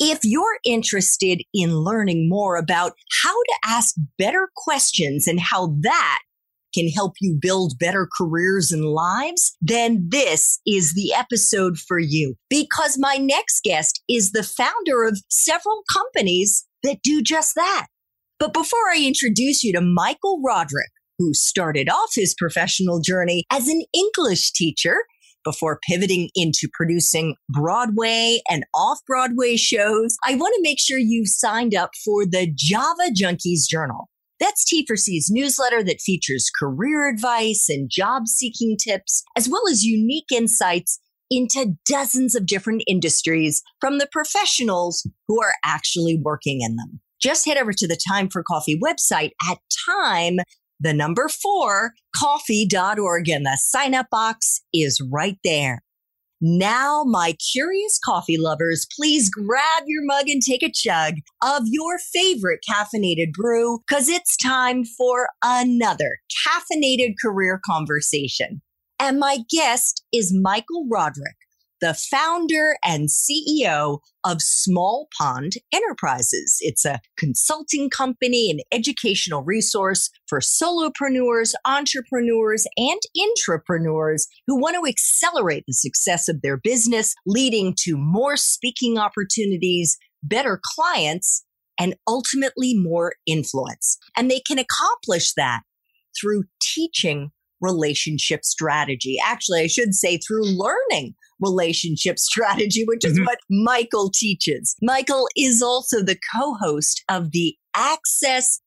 If you're interested in learning more about how to ask better questions and how that can help you build better careers and lives, then this is the episode for you because my next guest is the founder of several companies that do just that. But before I introduce you to Michael Roderick, who started off his professional journey as an English teacher before pivoting into producing Broadway and off Broadway shows, I want to make sure you've signed up for the Java Junkies Journal. That's T4C's newsletter that features career advice and job seeking tips, as well as unique insights into dozens of different industries from the professionals who are actually working in them. Just head over to the Time for Coffee website at time the number four, coffee.org, and the sign up box is right there. Now, my curious coffee lovers, please grab your mug and take a chug of your favorite caffeinated brew because it's time for another caffeinated career conversation. And my guest is Michael Roderick the founder and CEO of Small Pond Enterprises. It's a consulting company and educational resource for solopreneurs, entrepreneurs, and intrapreneurs who want to accelerate the success of their business, leading to more speaking opportunities, better clients, and ultimately more influence. And they can accomplish that through teaching relationship strategy. Actually, I should say through learning relationship strategy, which is mm-hmm. what Michael teaches. Michael is also the co-host of the Access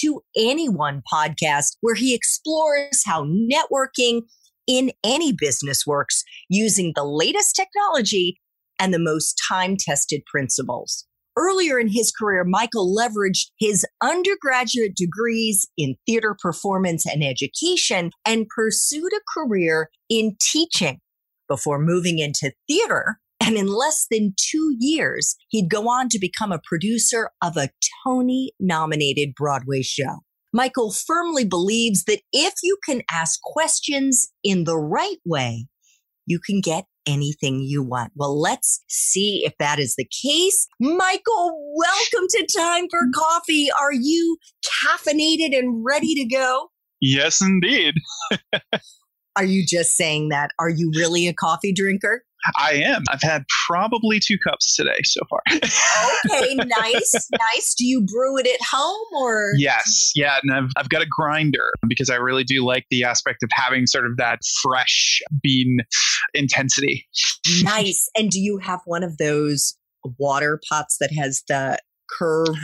to Anyone podcast, where he explores how networking in any business works using the latest technology and the most time tested principles. Earlier in his career, Michael leveraged his undergraduate degrees in theater performance and education and pursued a career in teaching before moving into theater. And in less than two years, he'd go on to become a producer of a Tony nominated Broadway show. Michael firmly believes that if you can ask questions in the right way, you can get anything you want. Well, let's see if that is the case. Michael, welcome to Time for Coffee. Are you caffeinated and ready to go? Yes, indeed. Are you just saying that? Are you really a coffee drinker? I am. I've had probably two cups today so far. okay, nice, nice. Do you brew it at home or? Yes, yeah, and I've I've got a grinder because I really do like the aspect of having sort of that fresh bean intensity. nice. And do you have one of those water pots that has the curved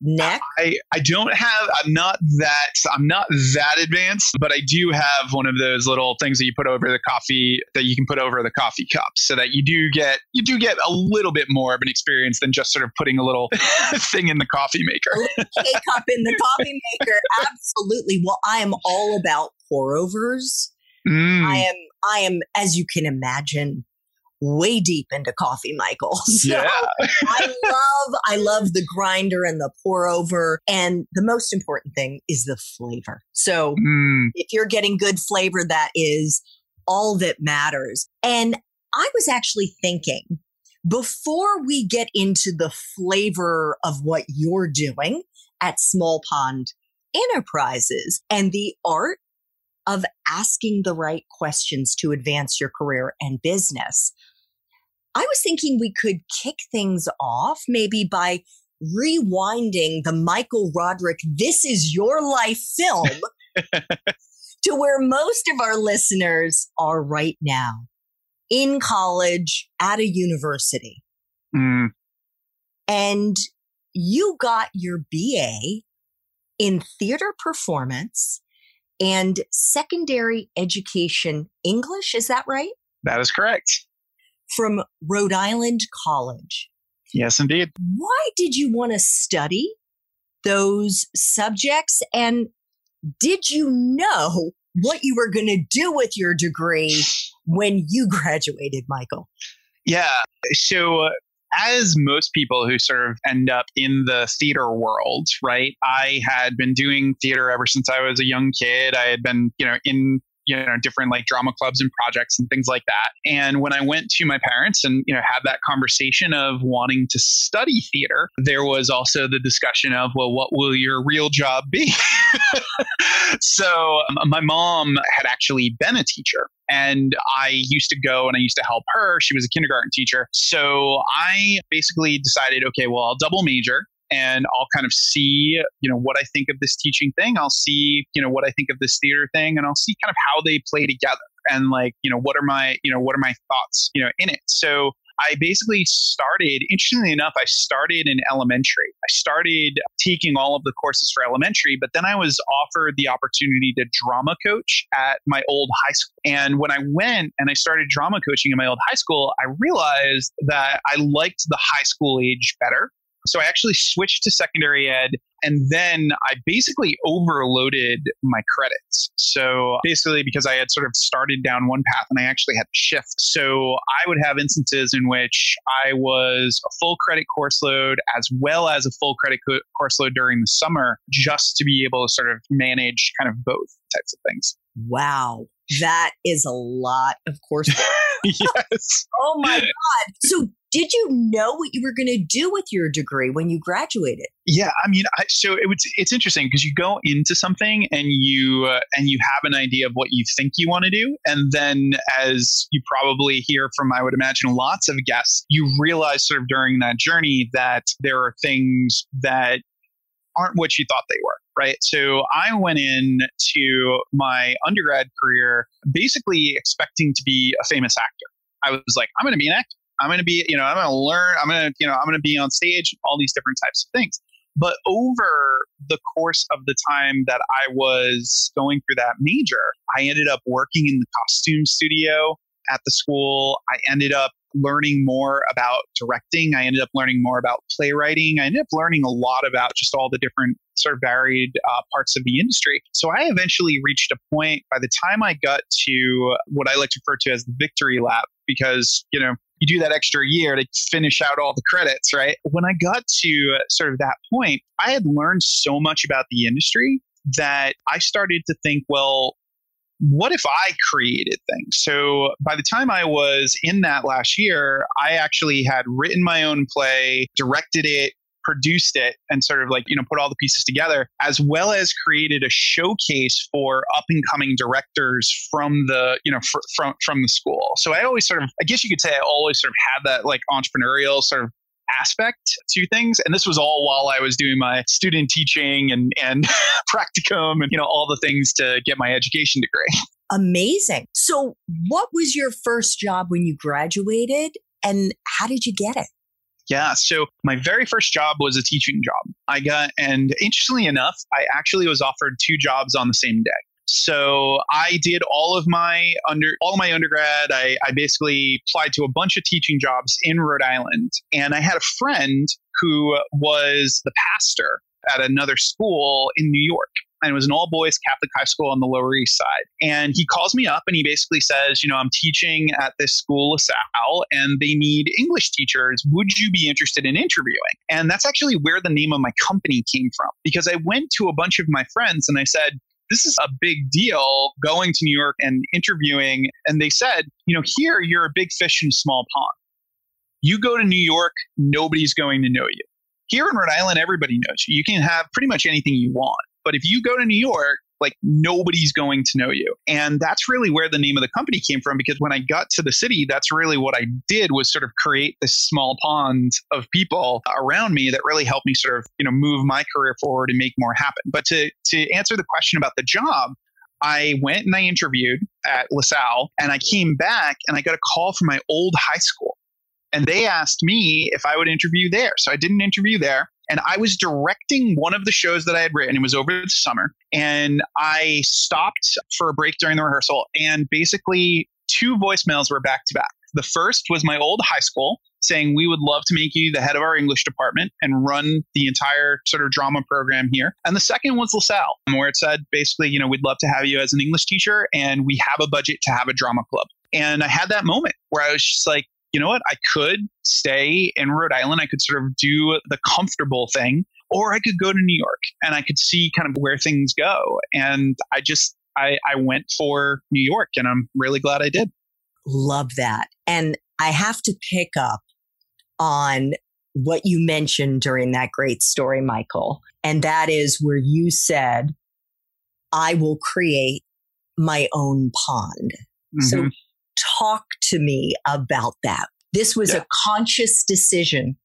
neck? I, I don't have, I'm not that, I'm not that advanced, but I do have one of those little things that you put over the coffee that you can put over the coffee cup so that you do get, you do get a little bit more of an experience than just sort of putting a little thing in the coffee maker. K cup in the coffee maker. Absolutely. Well, I am all about pour overs. Mm. I am, I am, as you can imagine, way deep into coffee, Michael. So yeah. I love, I love the grinder and the pour over. And the most important thing is the flavor. So mm. if you're getting good flavor, that is all that matters. And I was actually thinking before we get into the flavor of what you're doing at Small Pond Enterprises and the art of asking the right questions to advance your career and business. I was thinking we could kick things off maybe by rewinding the Michael Roderick This Is Your Life film to where most of our listeners are right now in college at a university. Mm, And you got your BA in theater performance and secondary education English. Is that right? that is correct. From Rhode Island College. Yes, indeed. Why did you want to study those subjects? And did you know what you were going to do with your degree when you graduated, Michael? Yeah. So, uh, as most people who sort of end up in the theater world, right? I had been doing theater ever since I was a young kid. I had been, you know, in you know different like drama clubs and projects and things like that and when i went to my parents and you know had that conversation of wanting to study theater there was also the discussion of well what will your real job be so um, my mom had actually been a teacher and I used to go and I used to help her. She was a kindergarten teacher. So I basically decided, okay, well, I'll double major and I'll kind of see, you know, what I think of this teaching thing. I'll see, you know, what I think of this theater thing and I'll see kind of how they play together and like, you know, what are my, you know, what are my thoughts, you know, in it. So I basically started, interestingly enough, I started in elementary. I started taking all of the courses for elementary, but then I was offered the opportunity to drama coach at my old high school. And when I went and I started drama coaching in my old high school, I realized that I liked the high school age better. So I actually switched to secondary ed and then I basically overloaded my credits. So basically, because I had sort of started down one path and I actually had to shift. So I would have instances in which I was a full credit course load as well as a full credit co- course load during the summer just to be able to sort of manage kind of both types of things. Wow. That is a lot of coursework. yes. oh my God. So, did you know what you were going to do with your degree when you graduated? Yeah, I mean, I, so it was. It's interesting because you go into something and you uh, and you have an idea of what you think you want to do, and then as you probably hear from, I would imagine, lots of guests, you realize sort of during that journey that there are things that aren't what you thought they were. Right. So I went in to my undergrad career basically expecting to be a famous actor. I was like, I'm going to be an actor. I'm going to be, you know, I'm going to learn. I'm going to, you know, I'm going to be on stage, all these different types of things. But over the course of the time that I was going through that major, I ended up working in the costume studio at the school. I ended up learning more about directing. I ended up learning more about playwriting. I ended up learning a lot about just all the different sort of varied uh, parts of the industry. So I eventually reached a point by the time I got to what I like to refer to as the victory lap, because, you know, you do that extra year to finish out all the credits, right? When I got to sort of that point, I had learned so much about the industry that I started to think, well, what if I created things? So by the time I was in that last year, I actually had written my own play, directed it, produced it and sort of like you know put all the pieces together as well as created a showcase for up and coming directors from the you know fr- from from the school so i always sort of i guess you could say i always sort of had that like entrepreneurial sort of aspect to things and this was all while i was doing my student teaching and and practicum and you know all the things to get my education degree Amazing. So, what was your first job when you graduated and how did you get it? Yeah. So my very first job was a teaching job. I got, and interestingly enough, I actually was offered two jobs on the same day. So I did all of my under all my undergrad. I, I basically applied to a bunch of teaching jobs in Rhode Island, and I had a friend who was the pastor at another school in New York and it was an all boys Catholic high school on the Lower East Side. And he calls me up and he basically says, You know, I'm teaching at this school, LaSalle, and they need English teachers. Would you be interested in interviewing? And that's actually where the name of my company came from because I went to a bunch of my friends and I said, this is a big deal going to New York and interviewing. And they said, you know, here you're a big fish in a small pond. You go to New York, nobody's going to know you. Here in Rhode Island, everybody knows you. You can have pretty much anything you want. But if you go to New York, Like nobody's going to know you. And that's really where the name of the company came from because when I got to the city, that's really what I did was sort of create this small pond of people around me that really helped me sort of, you know, move my career forward and make more happen. But to to answer the question about the job, I went and I interviewed at LaSalle and I came back and I got a call from my old high school. And they asked me if I would interview there. So I did an interview there and I was directing one of the shows that I had written. It was over the summer. And I stopped for a break during the rehearsal and basically two voicemails were back to back. The first was my old high school saying we would love to make you the head of our English department and run the entire sort of drama program here. And the second was LaSalle, where it said basically, you know, we'd love to have you as an English teacher and we have a budget to have a drama club. And I had that moment where I was just like, you know what? I could stay in Rhode Island. I could sort of do the comfortable thing, or I could go to New York and I could see kind of where things go. And I just, I, I went for New York and I'm really glad I did. Love that. And I have to pick up on what you mentioned during that great story, Michael. And that is where you said, I will create my own pond. Mm-hmm. So talk to me about that. This was yeah. a conscious decision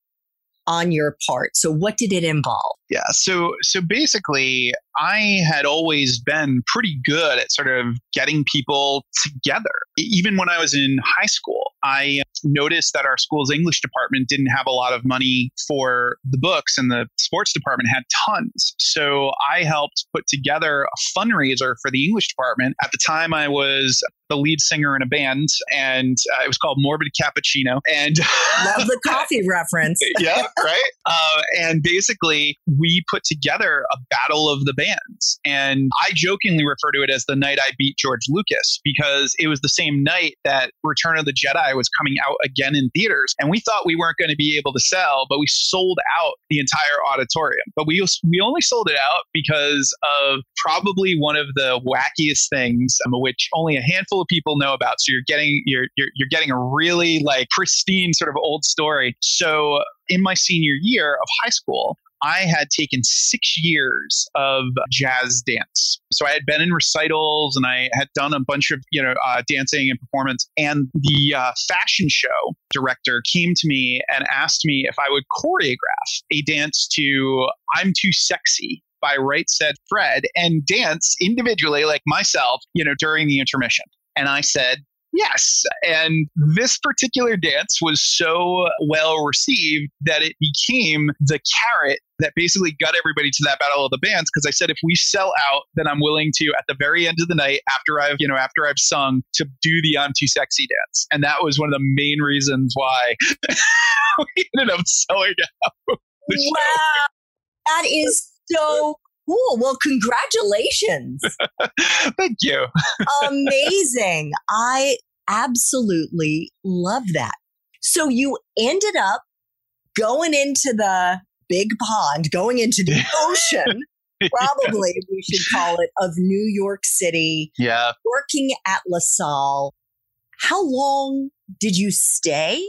on your part. So what did it involve? Yeah, so so basically I had always been pretty good at sort of getting people together. Even when I was in high school, I noticed that our school's English department didn't have a lot of money for the books and the sports department had tons. So I helped put together a fundraiser for the English department. At the time I was the lead singer in a band and uh, it was called Morbid Cappuccino and love the coffee reference. yeah, right? Uh, and basically we put together a battle of the bands. And I jokingly refer to it as the night I beat George Lucas because it was the same night that Return of the Jedi was coming out again in theaters. And we thought we weren't going to be able to sell, but we sold out the entire auditorium. But we, we only sold it out because of probably one of the wackiest things, um, which only a handful of people know about. So you're getting, you're, you're, you're getting a really like pristine sort of old story. So in my senior year of high school, I had taken six years of jazz dance. So I had been in recitals and I had done a bunch of, you know, uh, dancing and performance. And the uh, fashion show director came to me and asked me if I would choreograph a dance to I'm Too Sexy by Right Said Fred and dance individually, like myself, you know, during the intermission. And I said, Yes. And this particular dance was so well received that it became the carrot that basically got everybody to that battle of the bands because I said if we sell out, then I'm willing to at the very end of the night after I've you know after I've sung to do the I'm too sexy dance, and that was one of the main reasons why we ended up selling out. Wow, show. that is so cool. Well, congratulations. Thank you. Amazing. I absolutely love that. So you ended up going into the big pond, going into the ocean. Probably we should call it of New York City. Yeah. Working at LaSalle. How long did you stay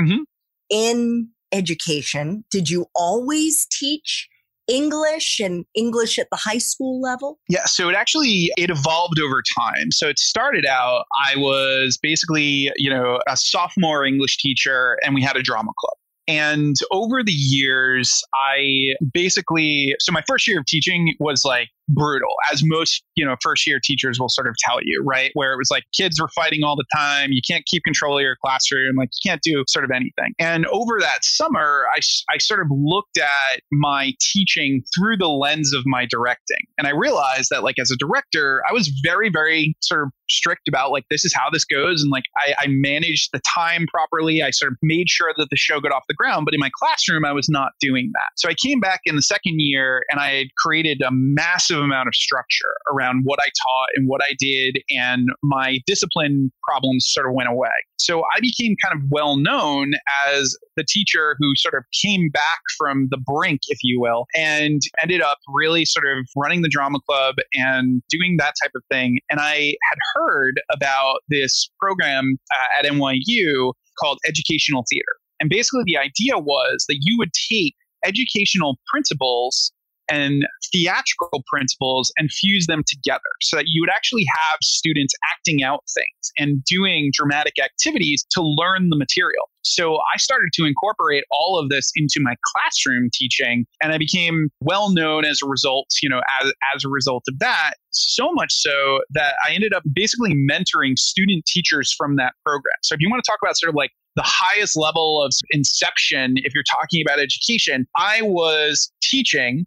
mm-hmm. in education? Did you always teach English and English at the high school level? Yeah, so it actually it evolved over time. So it started out I was basically, you know, a sophomore English teacher and we had a drama club. And over the years, I basically, so my first year of teaching was like brutal, as most, you know, first year teachers will sort of tell you, right? Where it was like kids were fighting all the time. You can't keep control of your classroom. Like you can't do sort of anything. And over that summer, I, I sort of looked at my teaching through the lens of my directing. And I realized that, like, as a director, I was very, very sort of strict about like this is how this goes and like I, I, managed the time properly i sort of made sure that the show got off the ground but in my classroom i was not doing that so i came back in the second year and i had created a massive amount of structure around what i taught and what i did and my discipline problems sort of went away so i became kind of well known as the teacher who sort of came back from the brink if you will and ended up really sort of running the drama club and doing that type of thing and i had heard about this program uh, at NYU called Educational Theater. And basically, the idea was that you would take educational principles and theatrical principles and fuse them together so that you would actually have students acting out things and doing dramatic activities to learn the material. So I started to incorporate all of this into my classroom teaching, and I became well known as a result, you know, as, as a result of that. So much so that I ended up basically mentoring student teachers from that program. So if you want to talk about sort of like the highest level of inception, if you're talking about education, I was teaching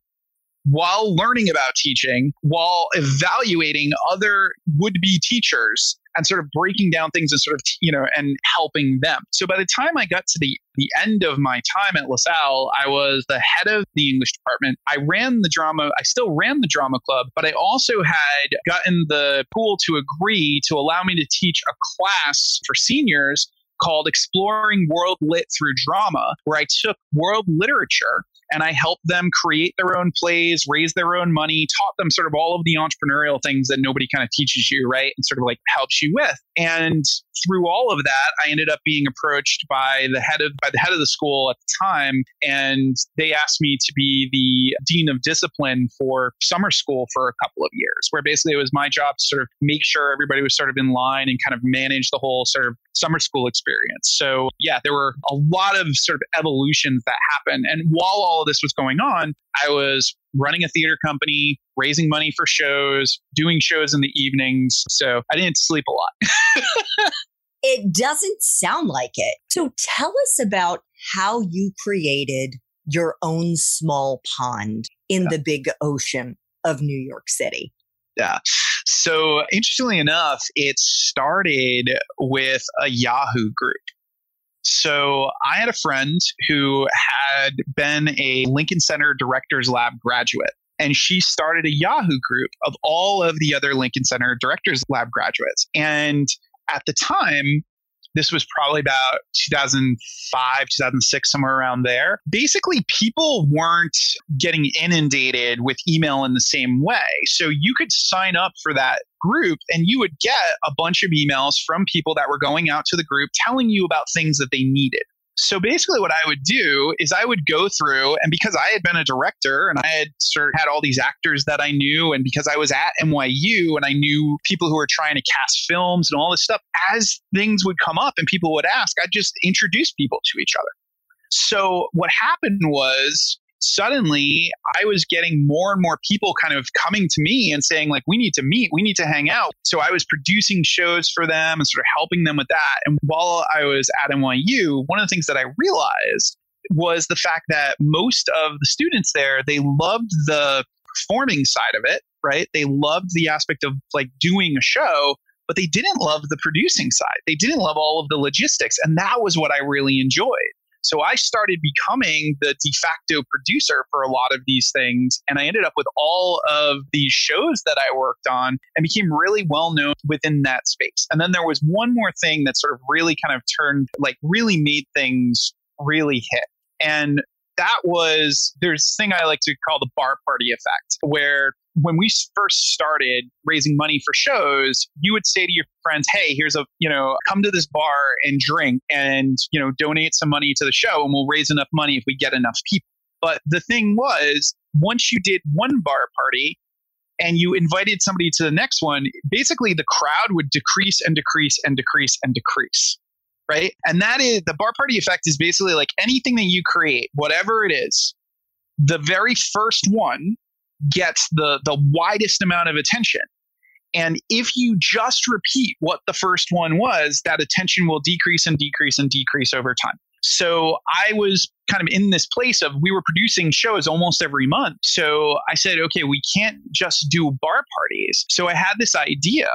while learning about teaching, while evaluating other would be teachers and sort of breaking down things and sort of, you know, and helping them. So by the time I got to the, the end of my time at LaSalle, I was the head of the English department. I ran the drama, I still ran the drama club, but I also had gotten the pool to agree to allow me to teach a class for seniors called Exploring World Lit Through Drama, where I took world literature and I helped them create their own plays, raise their own money, taught them sort of all of the entrepreneurial things that nobody kind of teaches you, right? And sort of like helps you with. And through all of that, I ended up being approached by the head of by the head of the school at the time, and they asked me to be the dean of discipline for summer school for a couple of years, where basically it was my job to sort of make sure everybody was sort of in line and kind of manage the whole sort of summer school experience. So yeah, there were a lot of sort of evolutions that happened. And while all of this was going on, I was running a theater company, raising money for shows, doing shows in the evenings. So I didn't sleep a lot. it doesn't sound like it. So tell us about how you created your own small pond in yeah. the big ocean of New York City. Yeah. So interestingly enough, it started with a Yahoo group. So I had a friend who had been a Lincoln Center Directors Lab graduate. And she started a Yahoo group of all of the other Lincoln Center Directors Lab graduates. And at the time, this was probably about 2005, 2006, somewhere around there. Basically, people weren't getting inundated with email in the same way. So you could sign up for that group and you would get a bunch of emails from people that were going out to the group telling you about things that they needed. So basically, what I would do is I would go through, and because I had been a director and I had sort of had all these actors that I knew, and because I was at NYU and I knew people who were trying to cast films and all this stuff, as things would come up and people would ask, I'd just introduce people to each other. So what happened was suddenly I was getting more and more people kind of coming to me and saying, like, we need to meet, we need to hang out. So I was producing shows for them and sort of helping them with that. And while I was at NYU, one of the things that I realized was the fact that most of the students there, they loved the performing side of it, right? They loved the aspect of like doing a show, but they didn't love the producing side. They didn't love all of the logistics. And that was what I really enjoyed. So I started becoming the de facto producer for a lot of these things. And I ended up with all of these shows that I worked on and became really well known within that space. And then there was one more thing that sort of really kind of turned, like, really made things really hit. And that was there's this thing I like to call the bar party effect, where when we first started raising money for shows, you would say to your friends, "Hey, here's a you know, come to this bar and drink, and you know, donate some money to the show, and we'll raise enough money if we get enough people." But the thing was, once you did one bar party, and you invited somebody to the next one, basically the crowd would decrease and decrease and decrease and decrease right? And that is the bar party effect is basically like anything that you create, whatever it is, the very first one gets the the widest amount of attention. And if you just repeat what the first one was, that attention will decrease and decrease and decrease over time. So I was kind of in this place of we were producing shows almost every month. So I said, okay, we can't just do bar parties. So I had this idea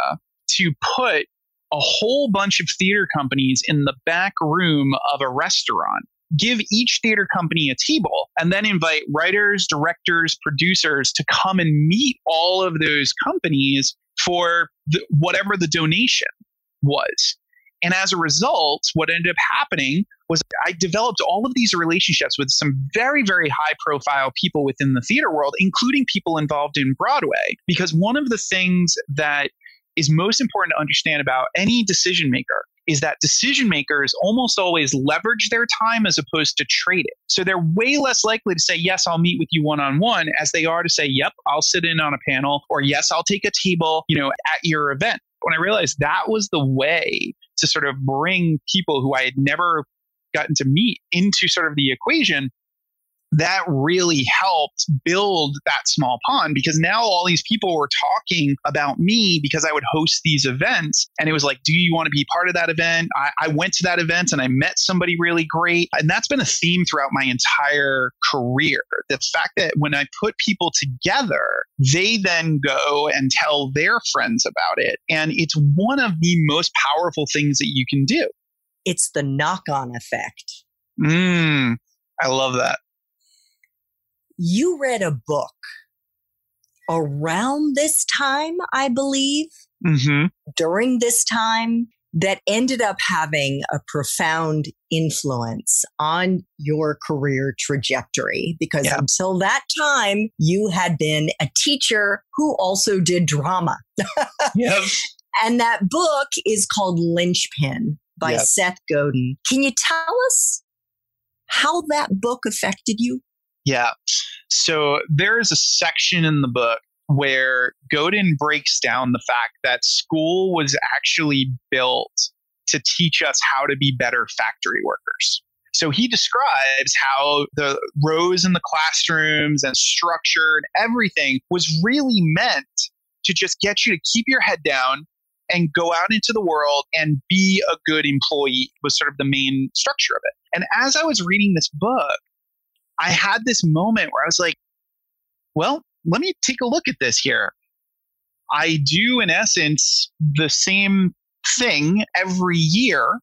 to put a whole bunch of theater companies in the back room of a restaurant give each theater company a table and then invite writers, directors, producers to come and meet all of those companies for the, whatever the donation was. And as a result, what ended up happening was I developed all of these relationships with some very, very high profile people within the theater world, including people involved in Broadway. Because one of the things that is most important to understand about any decision maker is that decision makers almost always leverage their time as opposed to trade it. So they're way less likely to say, Yes, I'll meet with you one on one, as they are to say, Yep, I'll sit in on a panel, or Yes, I'll take a table, you know, at your event. When I realized that was the way to sort of bring people who I had never gotten to meet into sort of the equation, that really helped build that small pond because now all these people were talking about me because I would host these events. And it was like, do you want to be part of that event? I, I, went to that event and I met somebody really great. And that's been a theme throughout my entire career. The fact that when I put people together, they then go and tell their friends about it. And it's one of the most powerful things that you can do. It's the knock on effect. Mm, I love that you read a book around this time, I believe, mm-hmm. during this time that ended up having a profound influence on your career trajectory because yeah. until that time you had been a teacher who also did drama. yep. And that book is called Linchpin by yep. Seth Godin. Can you tell us how that book affected you? Yeah. So there is a section in the book where Godin breaks down the fact that school was actually built to teach us how to be better factory workers. So he describes how the rows in the classrooms and structure and everything was really meant to just get you to keep your head down and go out into the world and be a good employee was sort of the main structure of it. And as I was reading this book, I had this moment where I was like, well, let me take a look at this here. I do, in essence, the same thing every year.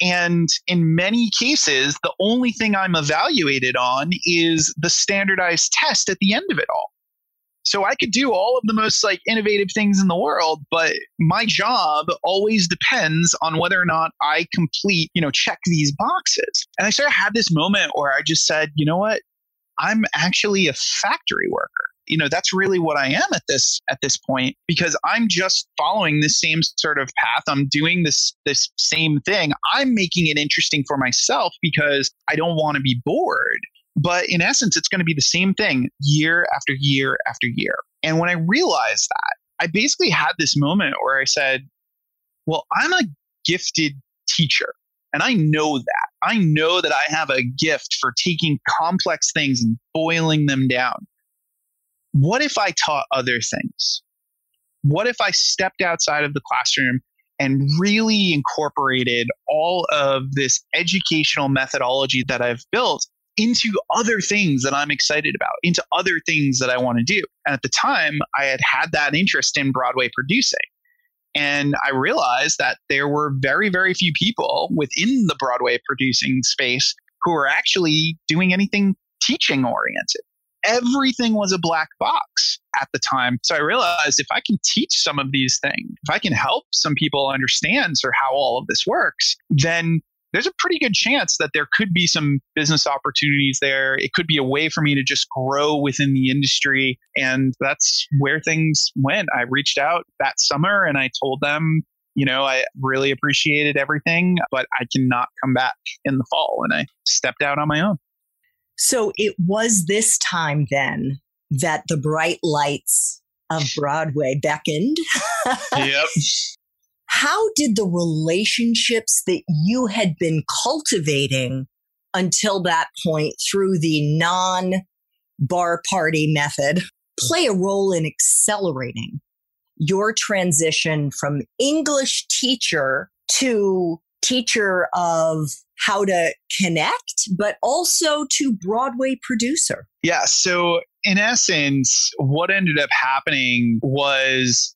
And in many cases, the only thing I'm evaluated on is the standardized test at the end of it all. So I could do all of the most like innovative things in the world, but my job always depends on whether or not I complete, you know, check these boxes. And I sort of had this moment where I just said, you know what? I'm actually a factory worker you know that's really what i am at this at this point because i'm just following the same sort of path i'm doing this this same thing i'm making it interesting for myself because i don't want to be bored but in essence, it's going to be the same thing year after year after year. And when I realized that, I basically had this moment where I said, well, I'm a gifted teacher. And I know that. I know that I have a gift for taking complex things and boiling them down. What if I taught other things? What if I stepped outside of the classroom and really incorporated all of this educational methodology that I've built into other things that I'm excited about, into other things that I want to do. And at the time, I had had that interest in Broadway producing. And I realized that there were very, very few people within the Broadway producing space who were actually doing anything teaching oriented. Everything was a black box at the time. So I realized if I can teach some of these things, if I can help some people understand sort of how all of this works, then there's a pretty good chance that there could be some business opportunities there. It could be a way for me to just grow within the industry. And that's where things went. I reached out that summer and I told them, you know, I really appreciated everything, but I cannot come back in the fall. And I stepped out on my own. So it was this time then that the bright lights of Broadway beckoned. yep. How did the relationships that you had been cultivating until that point through the non bar party method play a role in accelerating your transition from English teacher to teacher of how to connect, but also to Broadway producer? Yeah. So, in essence, what ended up happening was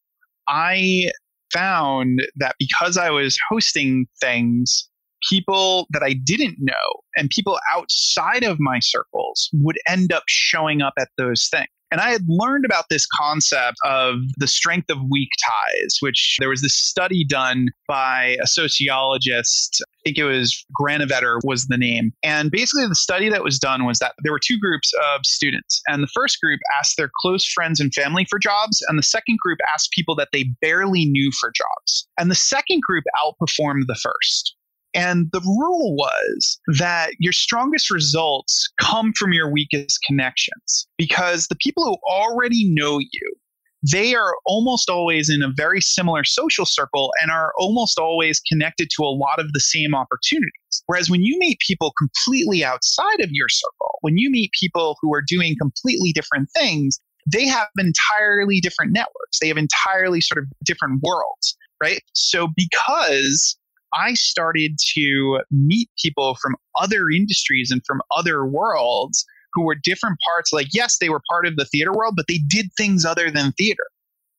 I found that because I was hosting things, people that I didn't know and people outside of my circles would end up showing up at those things. And I had learned about this concept of the strength of weak ties, which there was this study done by a sociologist, think it was Granovetter was the name. And basically, the study that was done was that there were two groups of students. And the first group asked their close friends and family for jobs. And the second group asked people that they barely knew for jobs. And the second group outperformed the first. And the rule was that your strongest results come from your weakest connections because the people who already know you, they are almost always in a very similar social circle and are almost always connected to a lot of the same opportunities. Whereas when you meet people completely outside of your circle, when you meet people who are doing completely different things, they have entirely different networks. They have entirely sort of different worlds, right? So because I started to meet people from other industries and from other worlds who were different parts. Like, yes, they were part of the theater world, but they did things other than theater.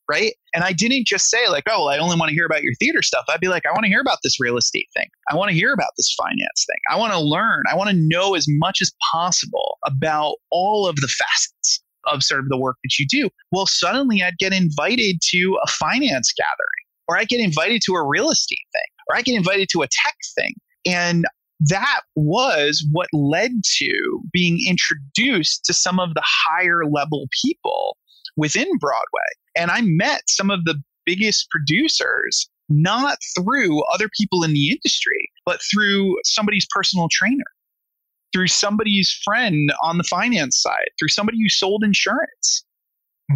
Right. And I didn't just say, like, oh, I only want to hear about your theater stuff. I'd be like, I want to hear about this real estate thing. I want to hear about this finance thing. I want to learn. I want to know as much as possible about all of the facets of sort of the work that you do. Well, suddenly I'd get invited to a finance gathering or I get invited to a real estate thing or I get invited to a tech thing. And that was what led to being introduced to some of the higher level people within Broadway. And I met some of the biggest producers not through other people in the industry, but through somebody's personal trainer, through somebody's friend on the finance side, through somebody who sold insurance.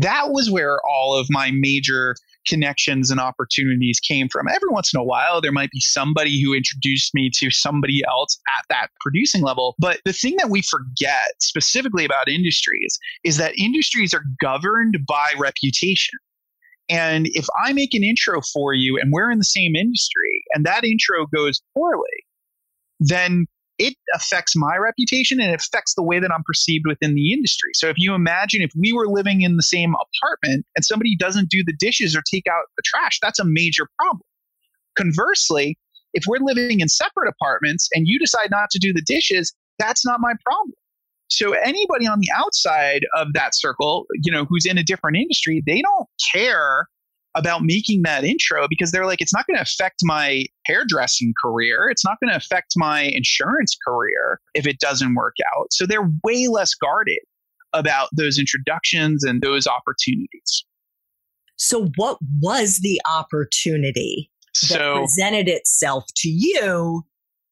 That was where all of my major connections and opportunities came from. Every once in a while, there might be somebody who introduced me to somebody else at that producing level. But the thing that we forget specifically about industries is that industries are governed by reputation. And if I make an intro for you and we're in the same industry and that intro goes poorly, then it affects my reputation and it affects the way that I'm perceived within the industry. So if you imagine if we were living in the same apartment and somebody doesn't do the dishes or take out the trash, that's a major problem. Conversely, if we're living in separate apartments and you decide not to do the dishes, that's not my problem. So anybody on the outside of that circle, you know, who's in a different industry, they don't care about making that intro because they're like, it's not going to affect my hairdressing career. It's not going to affect my insurance career if it doesn't work out. So they're way less guarded about those introductions and those opportunities. So, what was the opportunity that so, presented itself to you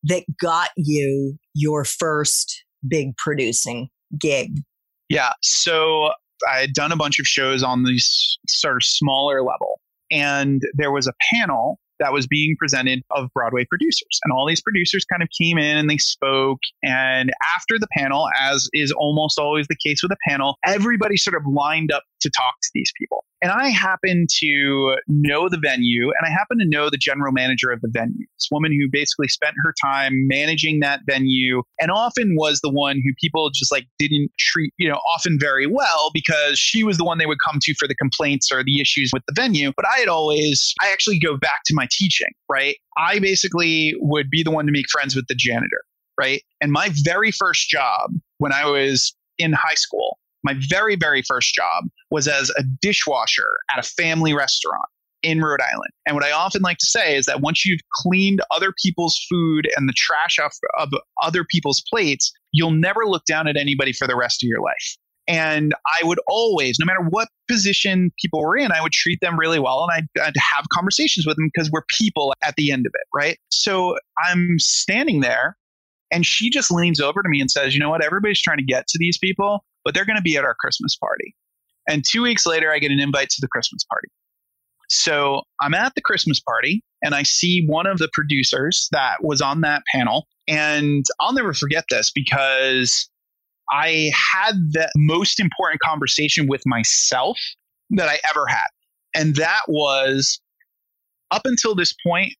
that got you your first big producing gig? Yeah. So I had done a bunch of shows on these sort of smaller level, and there was a panel that was being presented of Broadway producers. And all these producers kind of came in and they spoke. And after the panel, as is almost always the case with a panel, everybody sort of lined up to talk to these people. And I happen to know the venue and I happen to know the general manager of the venue. This woman who basically spent her time managing that venue and often was the one who people just like didn't treat, you know, often very well because she was the one they would come to for the complaints or the issues with the venue. But I had always, I actually go back to my teaching, right? I basically would be the one to make friends with the janitor, right? And my very first job when I was in high school my very, very first job was as a dishwasher at a family restaurant in Rhode Island. And what I often like to say is that once you've cleaned other people's food and the trash off of other people's plates, you'll never look down at anybody for the rest of your life. And I would always, no matter what position people were in, I would treat them really well and I'd, I'd have conversations with them because we're people at the end of it, right? So I'm standing there and she just leans over to me and says, You know what? Everybody's trying to get to these people but they're going to be at our Christmas party. And two weeks later, I get an invite to the Christmas party. So I'm at the Christmas party and I see one of the producers that was on that panel. And I'll never forget this because I had the most important conversation with myself that I ever had. And that was up until this point,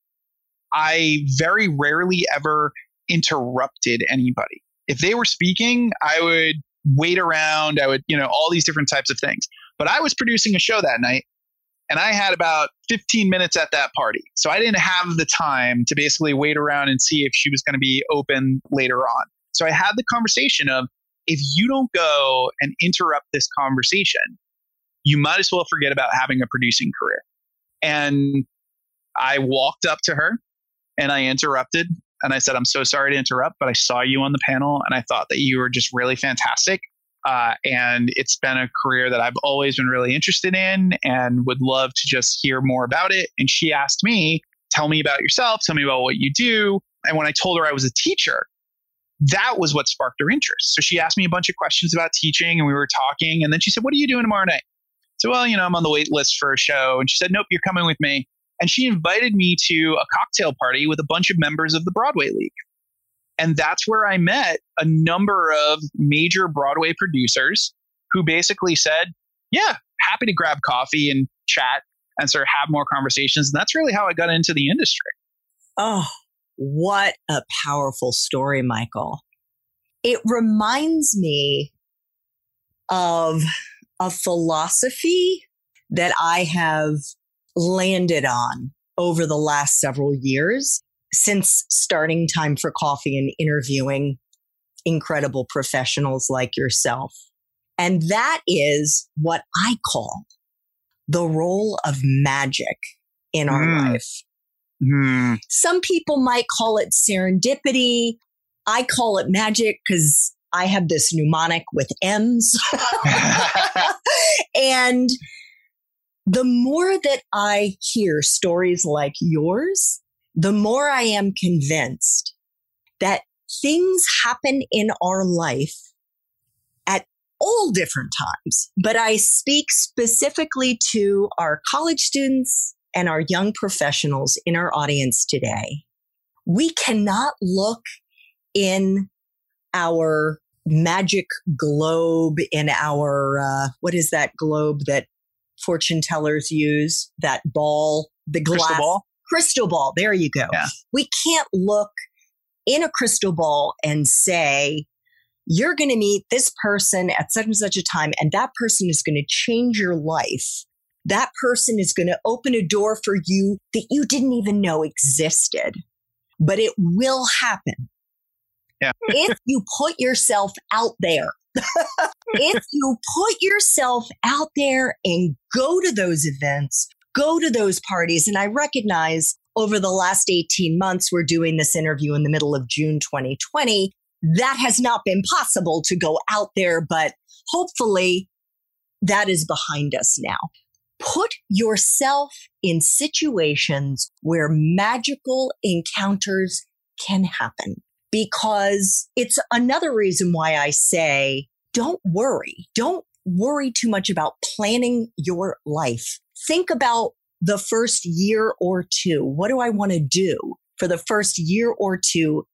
I very rarely ever interrupted anybody. If they were speaking, I would wait around. I would, you know, all these different types of things. But I was producing a show that night and I had about 15 minutes at that party. So I didn't have the time to basically wait around and see if she was going to be open later on. So I had the conversation of if you don't go and interrupt this conversation, you might as well forget about having a producing career. And I walked up to her and I interrupted and I said, I'm so sorry to interrupt, but I saw you on the panel and I thought that you were just really fantastic. Uh, and it's been a career that I've always been really interested in and would love to just hear more about it. And she asked me, Tell me about yourself, tell me about what you do. And when I told her I was a teacher, that was what sparked her interest. So she asked me a bunch of questions about teaching and we were talking. And then she said, What are you doing tomorrow night? So, well, you know, I'm on the wait list for a show. And she said, Nope, you're coming with me. And she invited me to a cocktail party with a bunch of members of the Broadway League. And that's where I met a number of major Broadway producers who basically said, Yeah, happy to grab coffee and chat and sort of have more conversations. And that's really how I got into the industry. Oh, what a powerful story, Michael. It reminds me of a philosophy that I have landed on over the last several years since starting Time for Coffee and interviewing incredible professionals like yourself. And that is what I call the role of magic in our mm. life. Mm. Some people might call it serendipity. I call it magic because I have this mnemonic with M's. and the more that I hear stories like yours, the more I am convinced that things happen in our life at all different times. But I speak specifically to our college students and our young professionals in our audience today. We cannot look in our magic globe, in our, uh, what is that globe that fortune tellers use? That ball, the glass. Crystal ball? Crystal ball. There you go. Yeah. We can't look in a crystal ball and say, you're going to meet this person at such and such a time, and that person is going to change your life that person is going to open a door for you that you didn't even know existed. But it will happen. Yeah. if you put yourself out there, if you put yourself out there and go to those events, go to those parties, and I recognize over the last 18 months, we're doing this interview in the middle of June 2020. That has not been possible to go out there, but hopefully that is behind us now put yourself in situations where magical encounters can happen. Because it's another reason why I say, don't worry. Don't worry too much about planning your life. Think about the first year or two. What do I want to do for the first year or two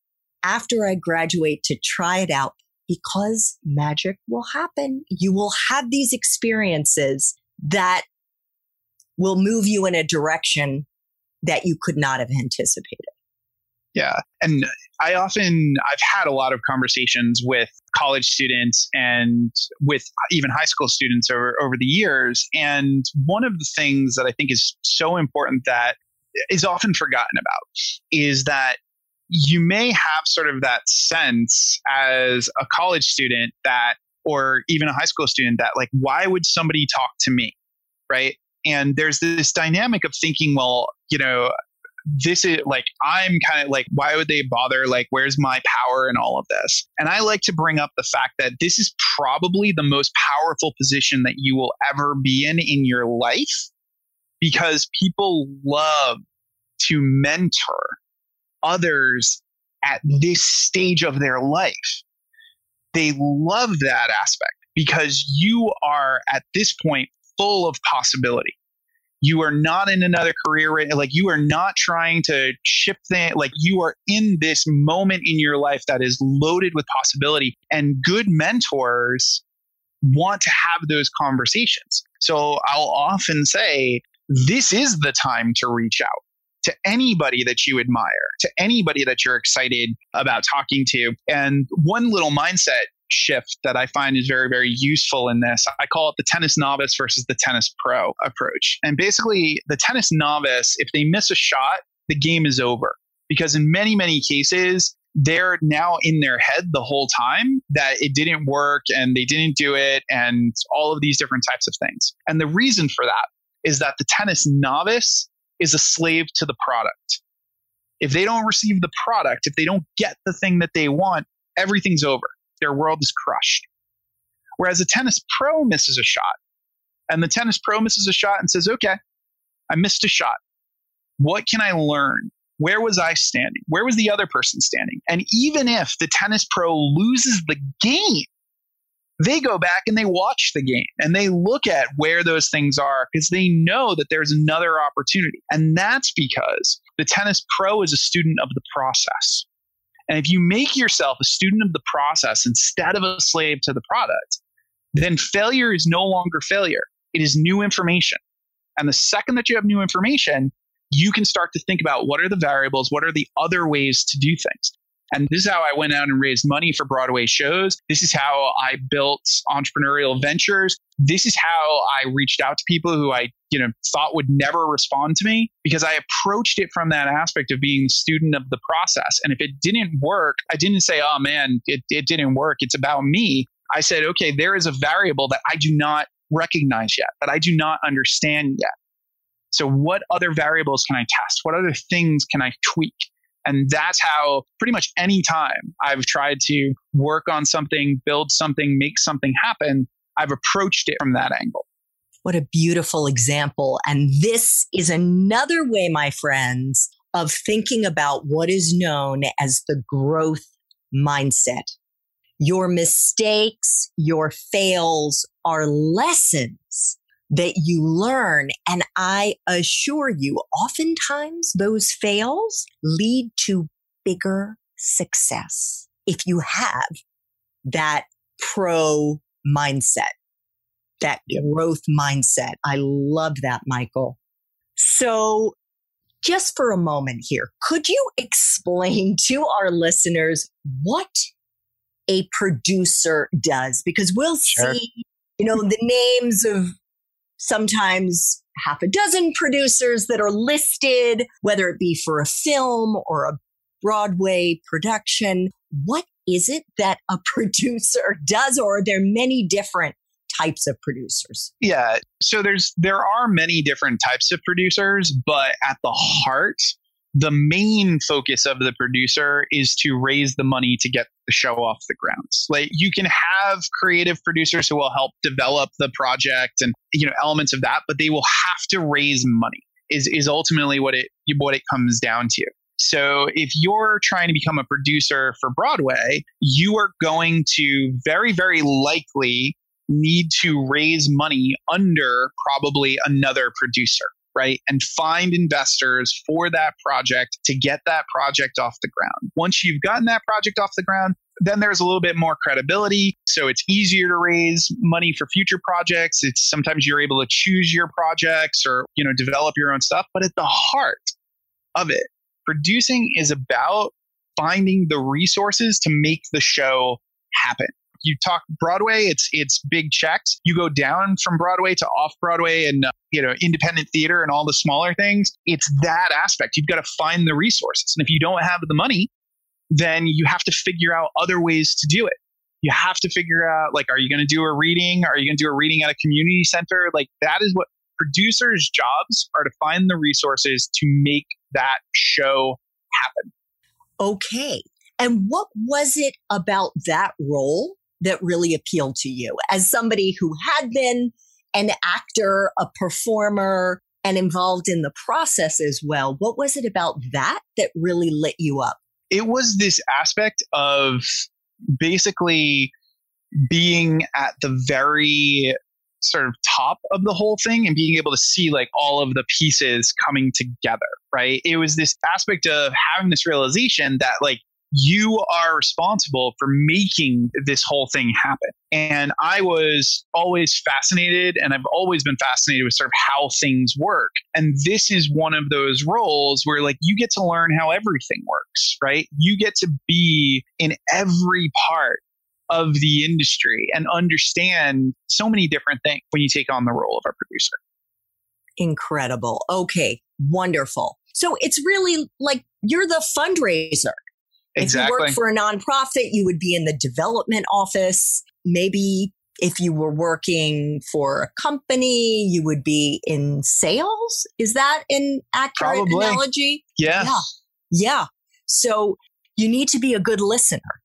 after I graduate to try it out? Because magic will happen. You will have these experiences that will move you in a direction that you could not have anticipated. Yeah. And I often, I've had a lot of conversations with college students and with even high school students over, over the years. And one of the things that I think is so important that is often forgotten about is that you may have sort of that sense as a college student that, or even a high school student that, like, why would somebody talk to me? Right. And there's this dynamic of thinking, well, you know, this is like i'm kind of like why would they bother like where's my power in all of this and i like to bring up the fact that this is probably the most powerful position that you will ever be in in your life because people love to mentor others at this stage of their life they love that aspect because you are at this point full of possibility. You are not in another career, like you are not trying to shift that. Like you are in this moment in your life that is loaded with possibility, and good mentors want to have those conversations. So I'll often say, this is the time to reach out to anybody that you admire, to anybody that you're excited about talking to. And one little mindset shift that I find is very, very useful in this. I call it the tennis novice versus the tennis pro approach. And basically, the tennis novice, if they miss a shot, the game is over. Because in many, many cases, they're now in their head the whole time that it didn't work and they didn't do it and all of these different types of things. And the reason for that is that the tennis novice is a slave to the product. If they don't receive the product, if they don't get the thing that they want, everything's over. Their world is crushed. Whereas a tennis pro misses a shot, and the tennis pro misses a shot and says, okay, I missed a shot. What can I learn? Where was I standing? Where was the other person standing? And even if the tennis pro loses the game, they go back and they watch the game and they look at where those things are because they know that there's another opportunity. And that's because the tennis pro is a student of the process. And if you make yourself a student of the process instead of a slave to the product, then failure is no longer failure. It is new information. And the second that you have new information, you can start to think about what are the variables, what are the other ways to do things. And this is how I went out and raised money for Broadway shows. This is how I built entrepreneurial ventures. This is how I reached out to people who I, you know, thought would never respond to me because I approached it from that aspect of being student of the process. And if it didn't work, I didn't say, oh man, it, it didn't work. It's about me. I said, okay, there is a variable that I do not recognize yet, that I do not understand yet. So, what other variables can I test? What other things can I tweak? And that's how pretty much any time I've tried to work on something, build something, make something happen, I've approached it from that angle. What a beautiful example. And this is another way, my friends, of thinking about what is known as the growth mindset. Your mistakes, your fails are lessons that you learn. And I assure you, oftentimes those fails lead to bigger success if you have that pro mindset, that yep. growth mindset. I love that, Michael. So, just for a moment here, could you explain to our listeners what a producer does? Because we'll sure. see, you know, the names of sometimes half a dozen producers that are listed, whether it be for a film or a Broadway production. What is it that a producer does, or are there many different types of producers? Yeah, so there's there are many different types of producers, but at the heart the main focus of the producer is to raise the money to get the show off the ground. Like you can have creative producers who will help develop the project and you know elements of that, but they will have to raise money. Is is ultimately what it what it comes down to. So if you're trying to become a producer for Broadway, you are going to very very likely need to raise money under probably another producer right? And find investors for that project to get that project off the ground. Once you've gotten that project off the ground, then there's a little bit more credibility. So it's easier to raise money for future projects. It's sometimes you're able to choose your projects or, you know, develop your own stuff. But at the heart of it, producing is about finding the resources to make the show happen you talk Broadway, it's it's big checks. You go down from Broadway to off Broadway and uh, you know independent theater and all the smaller things. It's that aspect. You've got to find the resources, and if you don't have the money, then you have to figure out other ways to do it. You have to figure out like, are you going to do a reading? Are you going to do a reading at a community center? Like that is what producers' jobs are to find the resources to make that show happen. Okay. And what was it about that role that really appealed to you as somebody who had been an actor, a performer, and involved in the process as well? What was it about that that really lit you up? It was this aspect of basically being at the very sort of top of the whole thing and being able to see like all of the pieces coming together, right? It was this aspect of having this realization that like you are responsible for making this whole thing happen. And I was always fascinated, and I've always been fascinated with sort of how things work. And this is one of those roles where, like, you get to learn how everything works, right? You get to be in every part of the industry and understand so many different things when you take on the role of a producer. Incredible. Okay, wonderful. So it's really like you're the fundraiser Exactly. If you work for a nonprofit, you would be in the development office. Maybe if you were working for a company, you would be in sales. Is that an accurate Probably. analogy? Yeah. yeah. Yeah. So you need to be a good listener.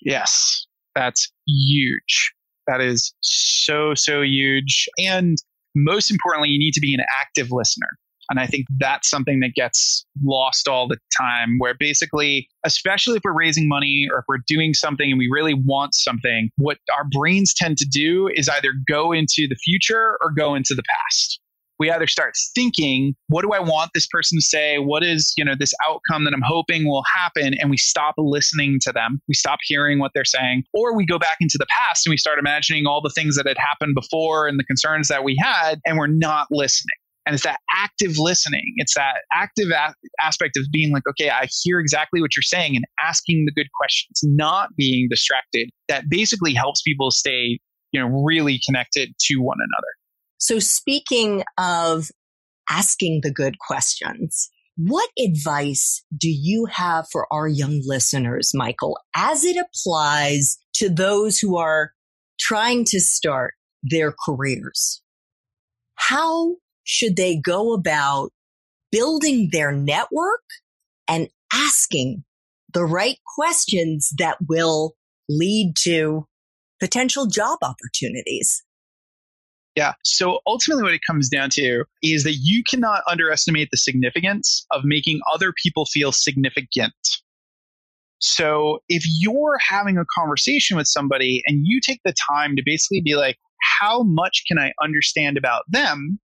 Yes, that's huge. That is so, so huge. And most importantly, you need to be an active listener. And I think that's something that gets lost all the time, where basically, especially if we're raising money or if we're doing something and we really want something, what our brains tend to do is either go into the future or go into the past we either start thinking what do i want this person to say? What is you know this outcome that i'm hoping will happen? And we stop listening to them. We stop hearing what they're saying. Or we go back into the past and we start imagining all the things that had happened before and the concerns that we had and we're not listening. And it's that active listening. It's that active a- aspect of being like okay i hear exactly what you're saying and asking the good questions not being distracted. That basically helps people stay you know really connected to one another so speaking of asking the good questions, what advice do you have for our young listeners, Michael, as it applies to those who are trying to start their careers? How should they go about building their network and asking the right questions that will lead to potential job opportunities? Yeah. So ultimately, what it comes down to is that you cannot underestimate the significance of making other people feel significant. So if you're having a conversation with somebody and you take the time to basically be like, how much can I understand about them?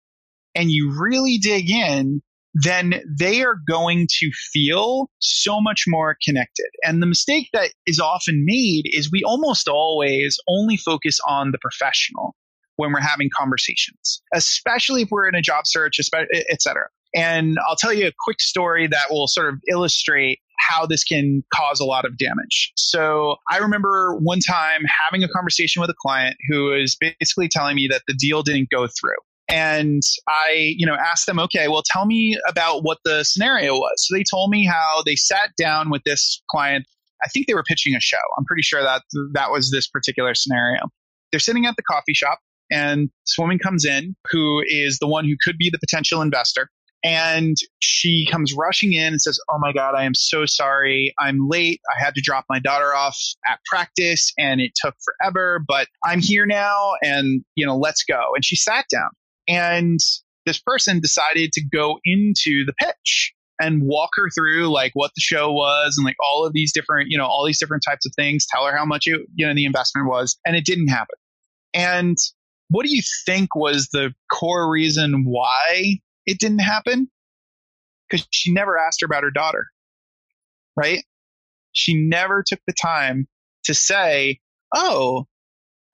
And you really dig in, then they are going to feel so much more connected. And the mistake that is often made is we almost always only focus on the professional when we're having conversations, especially if we're in a job search, et cetera. And I'll tell you a quick story that will sort of illustrate how this can cause a lot of damage. So I remember one time having a conversation with a client who was basically telling me that the deal didn't go through. And I, you know, asked them, okay, well, tell me about what the scenario was. So they told me how they sat down with this client. I think they were pitching a show. I'm pretty sure that that was this particular scenario. They're sitting at the coffee shop and this woman comes in who is the one who could be the potential investor. And she comes rushing in and says, Oh my God, I am so sorry. I'm late. I had to drop my daughter off at practice and it took forever, but I'm here now and, you know, let's go. And she sat down and this person decided to go into the pitch and walk her through like what the show was and like all of these different, you know, all these different types of things, tell her how much it, you know, the investment was. And it didn't happen. And what do you think was the core reason why it didn't happen? Because she never asked her about her daughter, right? She never took the time to say, Oh,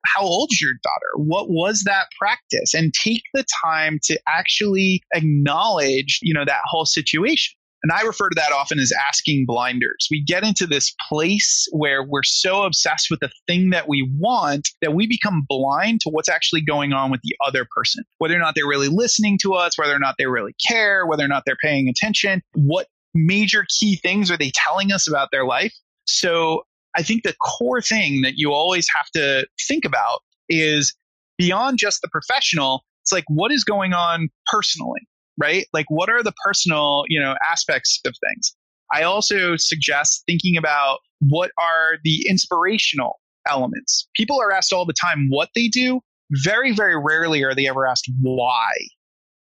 how old is your daughter? What was that practice? And take the time to actually acknowledge, you know, that whole situation. And I refer to that often as asking blinders. We get into this place where we're so obsessed with the thing that we want that we become blind to what's actually going on with the other person. Whether or not they're really listening to us, whether or not they really care, whether or not they're paying attention, what major key things are they telling us about their life? So I think the core thing that you always have to think about is beyond just the professional, it's like what is going on personally? Right? Like, what are the personal, you know, aspects of things? I also suggest thinking about what are the inspirational elements. People are asked all the time what they do. Very, very rarely are they ever asked why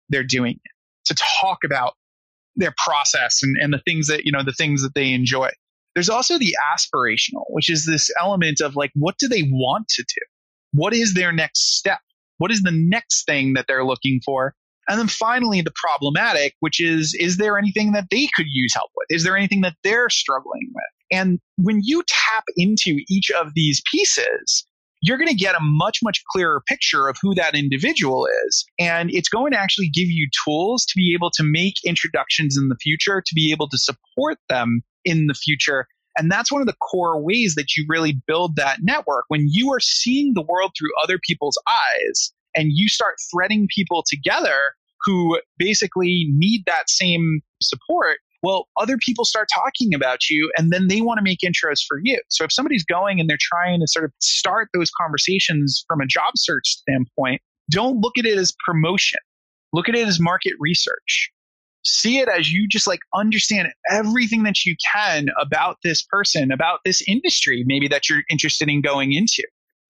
they're doing it. To talk about their process and, and the things that, you know, the things that they enjoy. There's also the aspirational, which is this element of like, what do they want to do? What is their next step? What is the next thing that they're looking for? And then finally, the problematic, which is, is there anything that they could use help with? Is there anything that they're struggling with? And when you tap into each of these pieces, you're going to get a much, much clearer picture of who that individual is. And it's going to actually give you tools to be able to make introductions in the future, to be able to support them in the future. And that's one of the core ways that you really build that network. When you are seeing the world through other people's eyes, and you start threading people together who basically need that same support, well, other people start talking about you and then they want to make intros for you. So if somebody's going and they're trying to sort of start those conversations from a job search standpoint, don't look at it as promotion. Look at it as market research. See it as you just like understand everything that you can about this person, about this industry, maybe that you're interested in going into.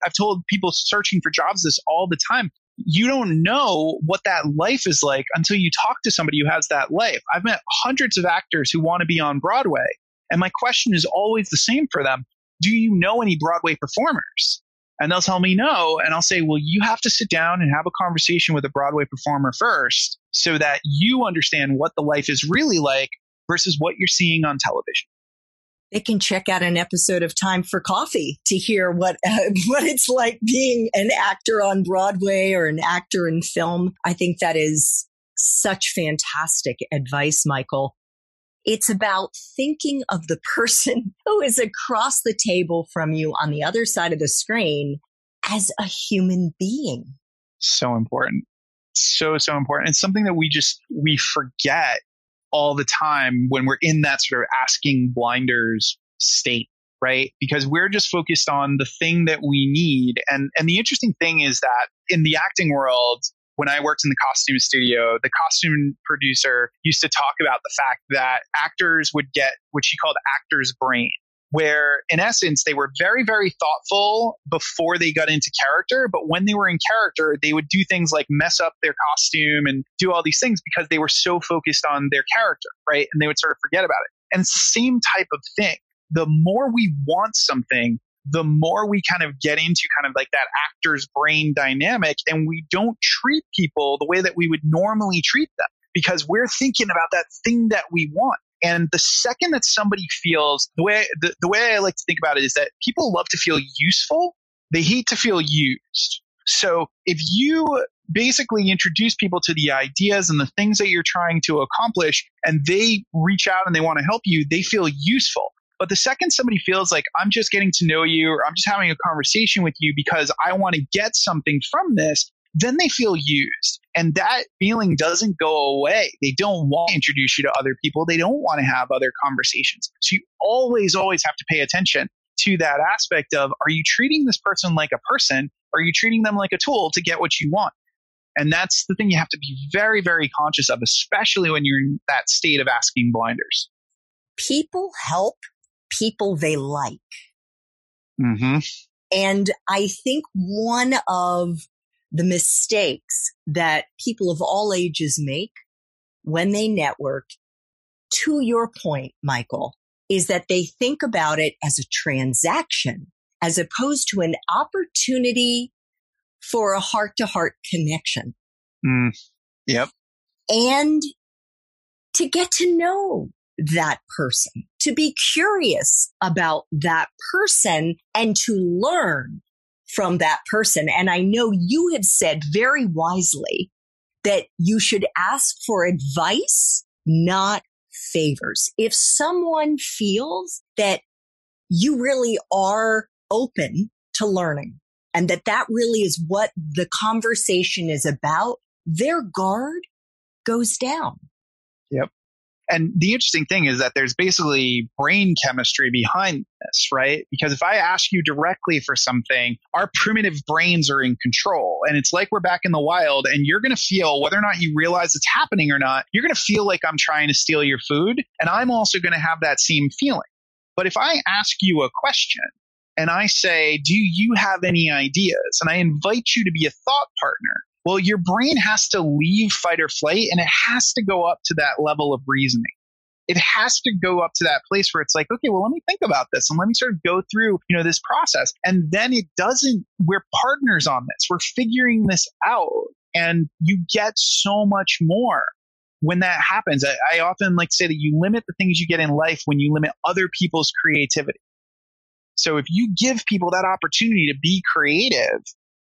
I've told people searching for jobs this all the time. You don't know what that life is like until you talk to somebody who has that life. I've met hundreds of actors who want to be on Broadway. And my question is always the same for them. Do you know any Broadway performers? And they'll tell me no. And I'll say, well, you have to sit down and have a conversation with a Broadway performer first so that you understand what the life is really like versus what you're seeing on television. They can check out an episode of Time for Coffee to hear what uh, what it's like being an actor on Broadway or an actor in film. I think that is such fantastic advice, Michael. It's about thinking of the person who is across the table from you on the other side of the screen as a human being. So important. So, so important. It's something that we just, we forget all the time when we're in that sort of asking blinders state right? Because we're just focused on the thing that we need. And and the interesting thing is that in the acting world when I worked in the costume studio, the costume producer used to talk about the fact that actors would get what she called actor's brain, where in essence they were very, very thoughtful before they got into character. But when they were in character, they would do things like mess up their costume and do all these things because they were so focused on their character, right? And they would sort of forget about it. And same type of thing. The more we want something, the more we kind of get into kind of like that actor's brain dynamic and we don't treat people the way that we would normally treat them because we're thinking about that thing that we want. And the second that somebody feels the way the, the way I like to think about it is that people love to feel useful. They hate to feel used. So if you basically introduce people to the ideas and the things that you're trying to accomplish and they reach out and they want to help you, they feel useful. But the second somebody feels like I'm just getting to know you or I'm just having a conversation with you because I want to get something from this, then they feel used. And that feeling doesn't go away. They don't want to introduce you to other people. They don't want to have other conversations. So you always, always have to pay attention to that aspect of are you treating this person like a person? Or are you treating them like a tool to get what you want? And that's the thing you have to be very, very conscious of, especially when you're in that state of asking blinders. People help people they like. Mm-hmm. And I think one of the mistakes that people of all ages make when they network, to your point, Michael, is that they think about it as a transaction as opposed to an opportunity for a heart to heart connection. Mm. Yep. And to get to know that person, to be curious about that person and to learn from that person. And I know you have said very wisely that you should ask for advice, not favors. If someone feels that you really are open to learning and that that really is what the conversation is about, their guard goes down. Yep. And the interesting thing is that there's basically brain chemistry behind this, right? Because if I ask you directly for something, our primitive brains are in control. And it's like we're back in the wild and you're going to feel whether or not you realize it's happening or not, you're going to feel like I'm trying to steal your food. And I'm also going to have that same feeling. But if I ask you a question and I say, do you have any ideas? And I invite you to be a thought partner well, your brain has to leave fight or flight and it has to go up to that level of reasoning. It has to go up to that place where it's like, okay, well, let me think about this and let me sort of go through, you know, this process. And then it doesn't, we're partners on this. We're figuring this out and you get so much more when that happens. I, I often like to say that you limit the things you get in life when you limit other people's creativity. So if you give people that opportunity to be creative,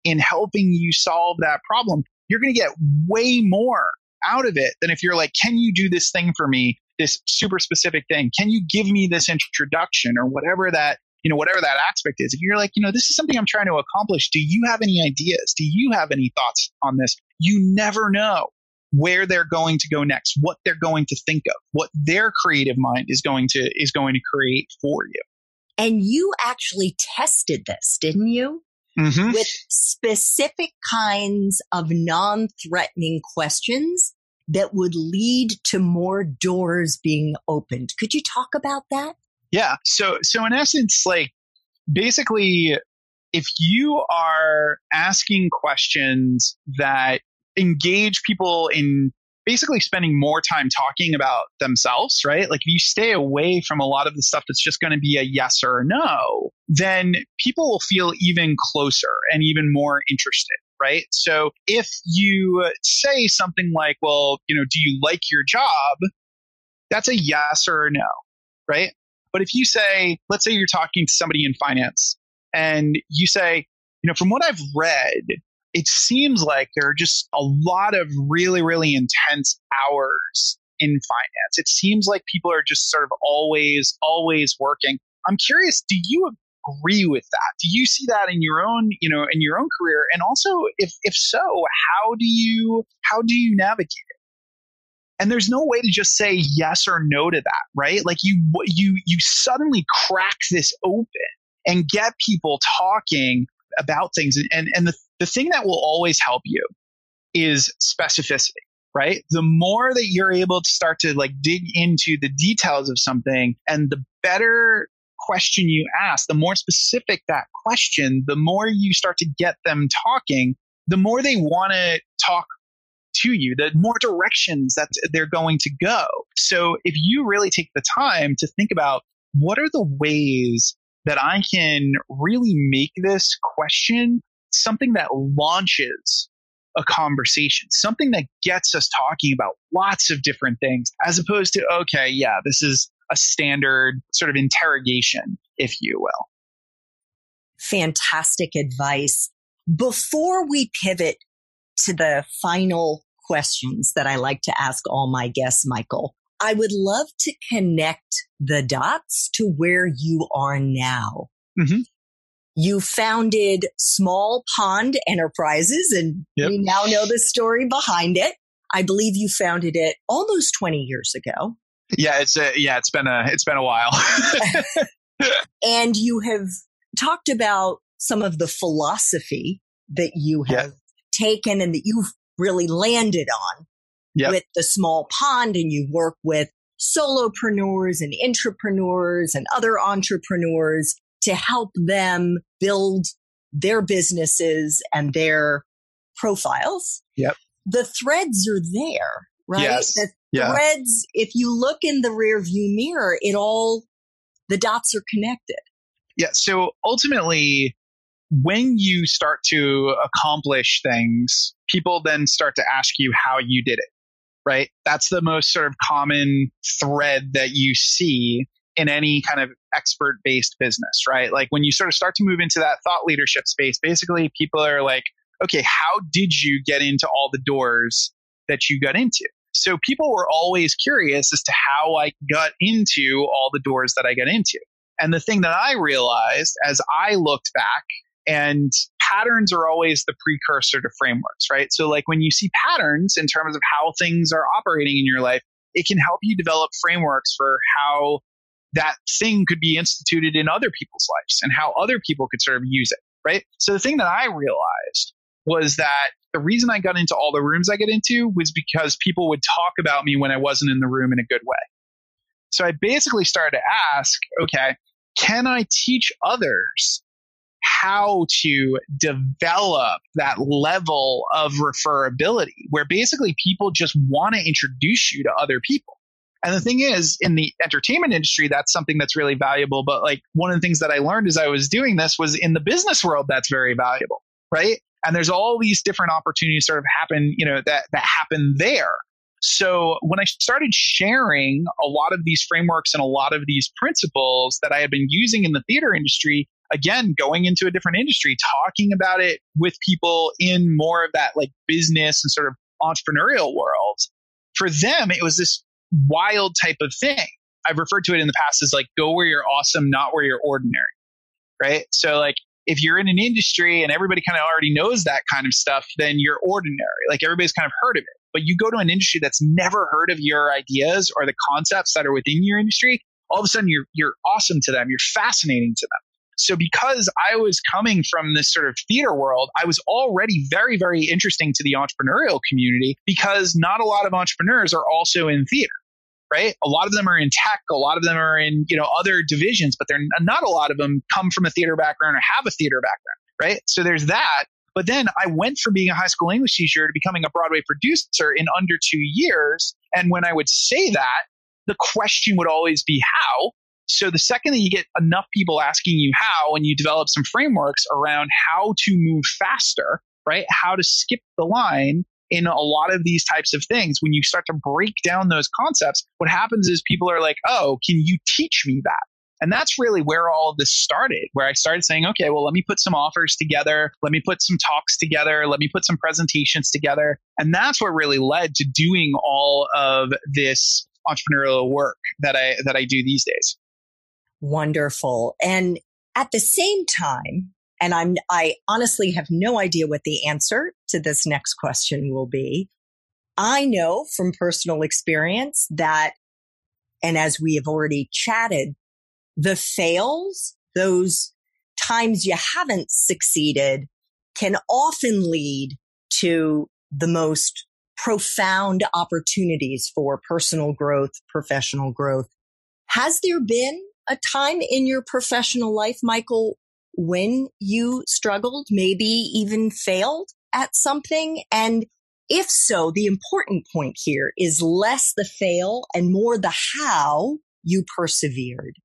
in helping you solve that problem, you're going to get way more out of it than if you're like, can you do this thing for me? This super specific thing. Can you give me this introduction or whatever that, you know, whatever that aspect is? If you're like, you know, this is something I'm trying to accomplish. Do you have any ideas? Do you have any thoughts on this? You never know where they're going to go next, what they're going to think of, what their creative mind is going to, is going to create for you. And you actually tested this, didn't you? Mm-hmm. with specific kinds of non threatening questions that would lead to more doors being opened. Could you talk about that? Yeah. So, so in essence, like basically, if you are asking questions that engage people in basically spending more time talking about themselves, right? Like if you stay away from a lot of the stuff that's just going to be a yes or a no, then people will feel even closer and even more interested. Right. So if you say something like, well, you know, do you like your job? That's a yes or a no. Right. But if you say, let's say you're talking to somebody in finance and you say, you know, from what I've read, it seems like there are just a lot of really, really intense hours in finance. It seems like people are just sort of always, always working. I'm curious, do you agree with that? Do you see that in your own, you know, in your own career? And also, if if so, how do you how do you navigate it? And there's no way to just say yes or no to that, right? Like you you you suddenly crack this open and get people talking about things. And and the, the thing that will always help you is specificity, right? The more that you're able to start to like dig into the details of something and the better question you ask, the more specific that question, the more you start to get them talking, the more they want to talk to you, the more directions that they're going to go. So if you really take the time to think about what are the ways that I can really make this question something that launches a conversation, something that gets us talking about lots of different things, as opposed to, okay, yeah, this is a standard sort of interrogation, if you will. Fantastic advice. Before we pivot to the final questions that I like to ask all my guests, Michael, I would love to connect the dots to where you are now. Mm-hmm. You founded Small Pond Enterprises, and yep. we now know the story behind it. I believe you founded it almost 20 years ago. Yeah, it's a, yeah, it's been a it's been a while. and you have talked about some of the philosophy that you have taken and that you've really landed on yep. with the small pond and you work with solopreneurs and intrapreneurs and other entrepreneurs to help them build their businesses and their profiles. Yep. The threads are there, right? Yes. The yeah. threads, if you look in the rear view mirror, it all, the dots are connected. Yeah. So ultimately, when you start to accomplish things, people then start to ask you how you did it, right? That's the most sort of common thread that you see in any kind of expert based business, right? Like when you sort of start to move into that thought leadership space, basically people are like, okay, how did you get into all the doors that you got into? So people were always curious as to how I got into all the doors that I got into. And the thing that I realized as I looked back and patterns are always the precursor to frameworks, right? So like when you see patterns in terms of how things are operating in your life, it can help you develop frameworks for how that thing could be instituted in other people's lives and how other people could sort of use it, right? So the thing that I realized was that the reason I got into all the rooms I get into was because people would talk about me when I wasn't in the room in a good way. So I basically started to ask, okay, can I teach others how to develop that level of referability where basically people just want to introduce you to other people? And the thing is, in the entertainment industry, that's something that's really valuable. But like one of the things that I learned as I was doing this was in the business world, that's very valuable, right? And there's all these different opportunities sort of happen, you know, that that happen there. So when I started sharing a lot of these frameworks and a lot of these principles that I had been using in the theater industry, again, going into a different industry, talking about it with people in more of that like business and sort of entrepreneurial world, for them, it was this wild type of thing. I've referred to it in the past as like go where you're awesome, not where you're ordinary. Right. So like if you're in an industry and everybody kind of already knows that kind of stuff, then you're ordinary. Like everybody's kind of heard of it. But you go to an industry that's never heard of your ideas or the concepts that are within your industry, all of a sudden you're you're awesome to them. You're fascinating to them. So because I was coming from this sort of theater world, I was already very, very interesting to the entrepreneurial community because not a lot of entrepreneurs are also in theater right? A lot of them are in tech, a lot of them are in, you know, other divisions, but they're not a lot of them come from a theater background or have a theater background, right? So there's that. But then I went from being a high school English teacher to becoming a Broadway producer in under two years. And when I would say that, the question would always be how. So the second that you get enough people asking you how, and you develop some frameworks around how to move faster, right? How to skip the line in a lot of these types of things, when you start to break down those concepts, what happens is people are like, oh, can you teach me that? And that's really where all of this started, where I started saying, okay, well, let me put some offers together. Let me put some talks together. Let me put some presentations together. And that's what really led to doing all of this entrepreneurial work that I, that I do these days. Wonderful. And at the same time, and I'm, I honestly have no idea what the answer to this next question will be. I know from personal experience that, and as we have already chatted, the fails, those times you haven't succeeded can often lead to the most profound opportunities for personal growth, professional growth. Has there been a time in your professional life, Michael, when you struggled, maybe even failed at something? And if so, the important point here is less the fail and more the how you persevered.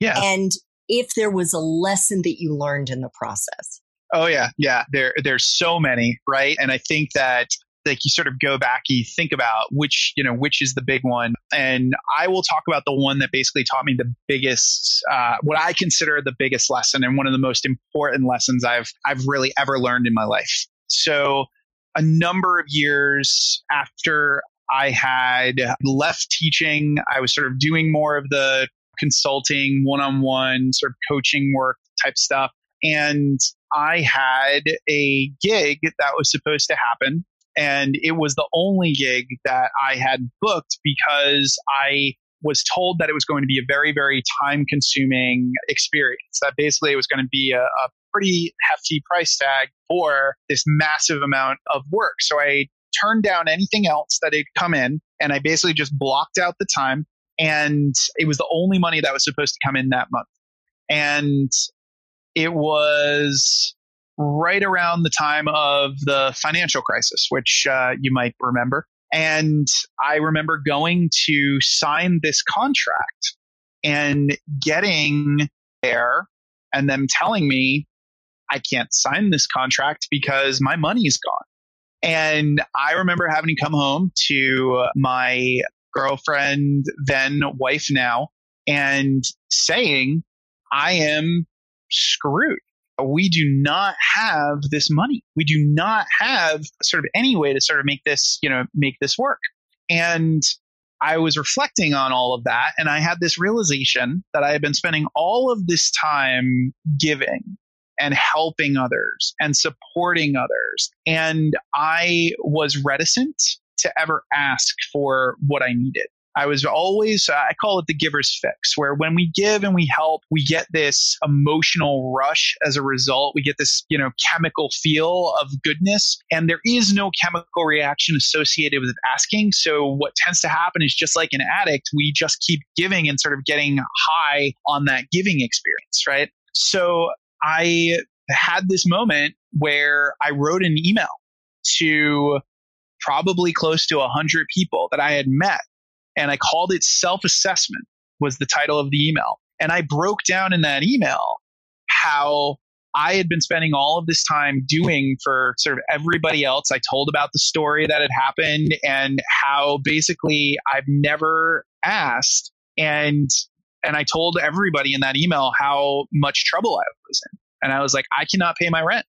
Yeah. And if there was a lesson that you learned in the process. Oh yeah, yeah. There there's so many, right? And I think that like you sort of go back you think about which you know which is the big one. And i will talk about the one that basically taught me the biggest uh, what i consider the biggest lesson and one of the most important lessons i've i've really ever learned in my life. So a number of years after i had left teaching i was sort of doing more of the consulting one-on-one sort of coaching work type stuff. And I had a gig that was supposed to happen and it was the only gig that I had booked because I was told that it was going to be a very, very time consuming experience. That basically it was going to be a, a pretty hefty price tag for this massive amount of work. So I turned down anything else that had come in and I basically just blocked out the time. And it was the only money that was supposed to come in that month. And it was right around the time of the financial crisis, which uh, you might remember. And I remember going to sign this contract and getting there and them telling me, I can't sign this contract because my money's gone. And I remember having to come home to my girlfriend, then wife now, and saying, I am screwed we do not have this money. We do not have sort of any way to sort of make this, you know, make this work. And I was reflecting on all of that and I had this realization that I had been spending all of this time giving and helping others and supporting others. And I was reticent to ever ask for what I needed. I was always, uh, I call it the giver's fix, where when we give and we help, we get this emotional rush as a result. We get this, you know, chemical feel of goodness. And there is no chemical reaction associated with asking. So what tends to happen is just like an addict, we just keep giving and sort of getting high on that giving experience, right? So I had this moment where I wrote an email to probably close to 100 people that I had met and I called it self assessment was the title of the email. And I broke down in that email how I had been spending all of this time doing for sort of everybody else. I told about the story that had happened and how basically I've never asked and and I told everybody in that email how much trouble I was in. And I was like, I cannot pay my rent.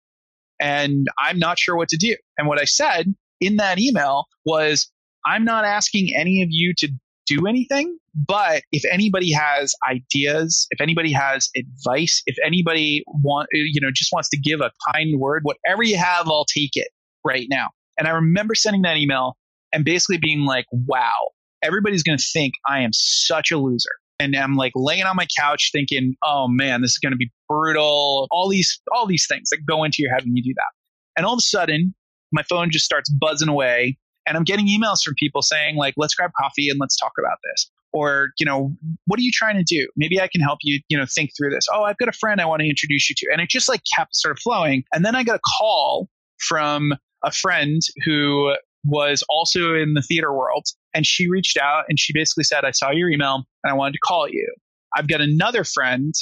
And I'm not sure what to do. And what I said in that email was I'm not asking any of you to do anything, but if anybody has ideas, if anybody has advice, if anybody want, you know, just wants to give a kind word, whatever you have, I'll take it right now. And I remember sending that email and basically being like, wow, everybody's going to think I am such a loser and I'm like laying on my couch thinking, oh man, this is going to be brutal. All these, all these things that go into your head when you do that. And all of a sudden, my phone just starts buzzing away and I'm getting emails from people saying like, let's grab coffee and let's talk about this. Or, you know, what are you trying to do? Maybe I can help you, you know, think through this. Oh, I've got a friend I want to introduce you to. And it just like kept sort of flowing. And then I got a call from a friend who was also in the theater world. And she reached out and she basically said, I saw your email and I wanted to call you. I've got another friend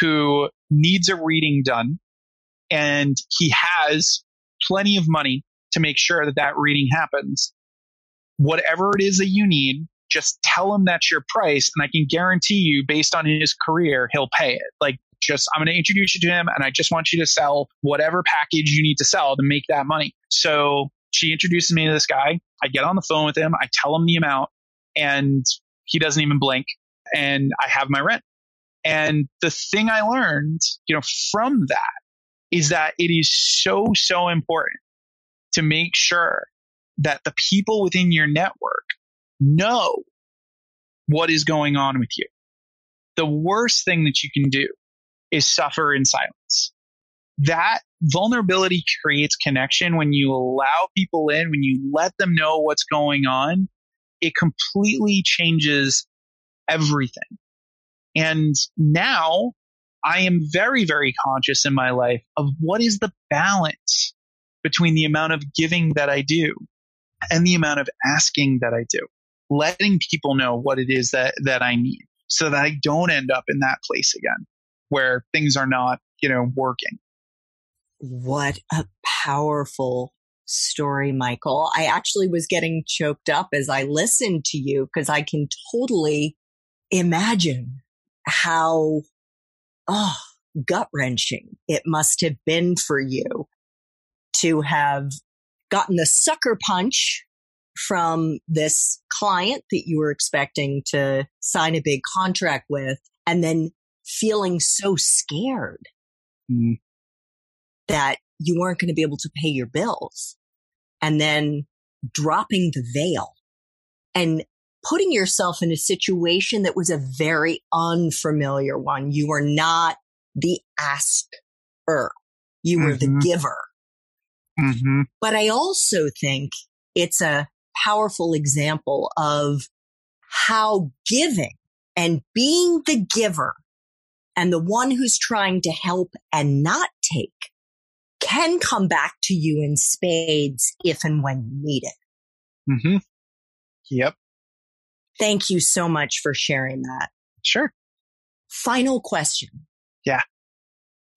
who needs a reading done and he has plenty of money to make sure that that reading happens. Whatever it is that you need, just tell him that's your price and I can guarantee you based on his career, he'll pay it. Like just, I'm going to introduce you to him and I just want you to sell whatever package you need to sell to make that money. So she introduces me to this guy. I get on the phone with him. I tell him the amount and he doesn't even blink and I have my rent. And the thing I learned, you know, from that is that it is so, so important to make sure that the people within your network know what is going on with you. The worst thing that you can do is suffer in silence. That vulnerability creates connection when you allow people in, when you let them know what's going on, it completely changes everything. And now I am very, very conscious in my life of what is the balance between the amount of giving that I do and the amount of asking that I do, letting people know what it is that, that I need so that I don't end up in that place again where things are not, you know, working. What a powerful story, Michael. I actually was getting choked up as I listened to you because I can totally imagine how, oh, gut wrenching it must have been for you to have gotten the sucker punch from this client that you were expecting to sign a big contract with and then feeling so scared mm. that you weren't going to be able to pay your bills and then dropping the veil and putting yourself in a situation that was a very unfamiliar one. You were not the asker. You were mm-hmm. the giver. Mm-hmm. But I also think it's a powerful example of how giving and being the giver and the one who's trying to help and not take can come back to you in spades if and when you need it. Mm-hmm. Yep. Thank you so much for sharing that. Sure. Final question. Yeah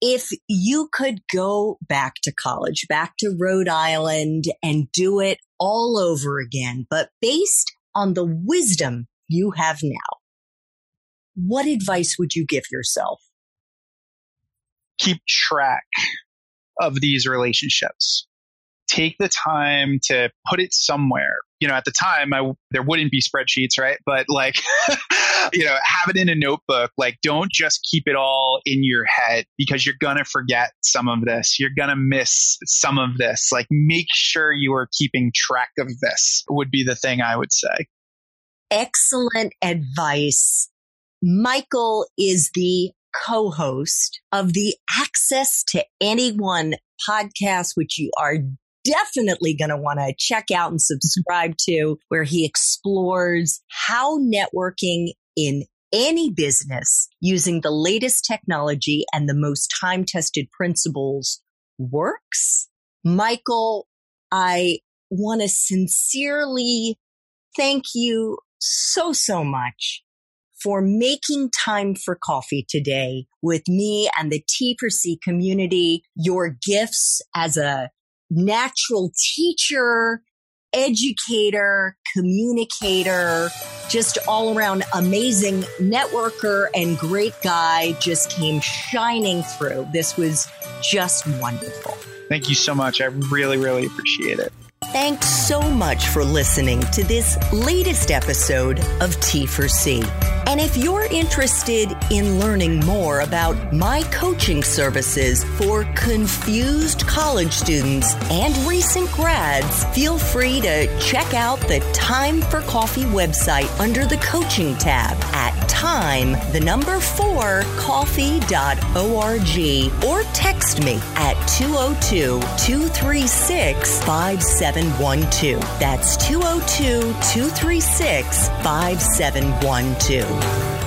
if you could go back to college, back to Rhode Island and do it all over again, but based on the wisdom you have now, what advice would you give yourself? Keep track of these relationships. Take the time to put it somewhere you know, at the time, I there wouldn't be spreadsheets, right? But like, you know, have it in a notebook. Like, don't just keep it all in your head because you're gonna forget some of this. You're gonna miss some of this. Like, make sure you are keeping track of this. Would be the thing I would say. Excellent advice. Michael is the co-host of the Access to Anyone podcast, which you are definitely going to want to check out and subscribe to, where he explores how networking in any business using the latest technology and the most time tested principles works. Michael, I want to sincerely thank you so, so much for making time for coffee today with me and the T for C community. Your gifts as a natural teacher, educator, communicator, just all around amazing networker and great guy just came shining through. This was just wonderful. Thank you so much. I really, really appreciate it. Thanks so much for listening to this latest episode of T for C. And if you're interested in learning more about my coaching services for confused college students and recent grads, feel free to check out the Time for Coffee website under the coaching tab at time, the number 4 coffee.org or text me at 202 236 5712. That's 202 236 5712.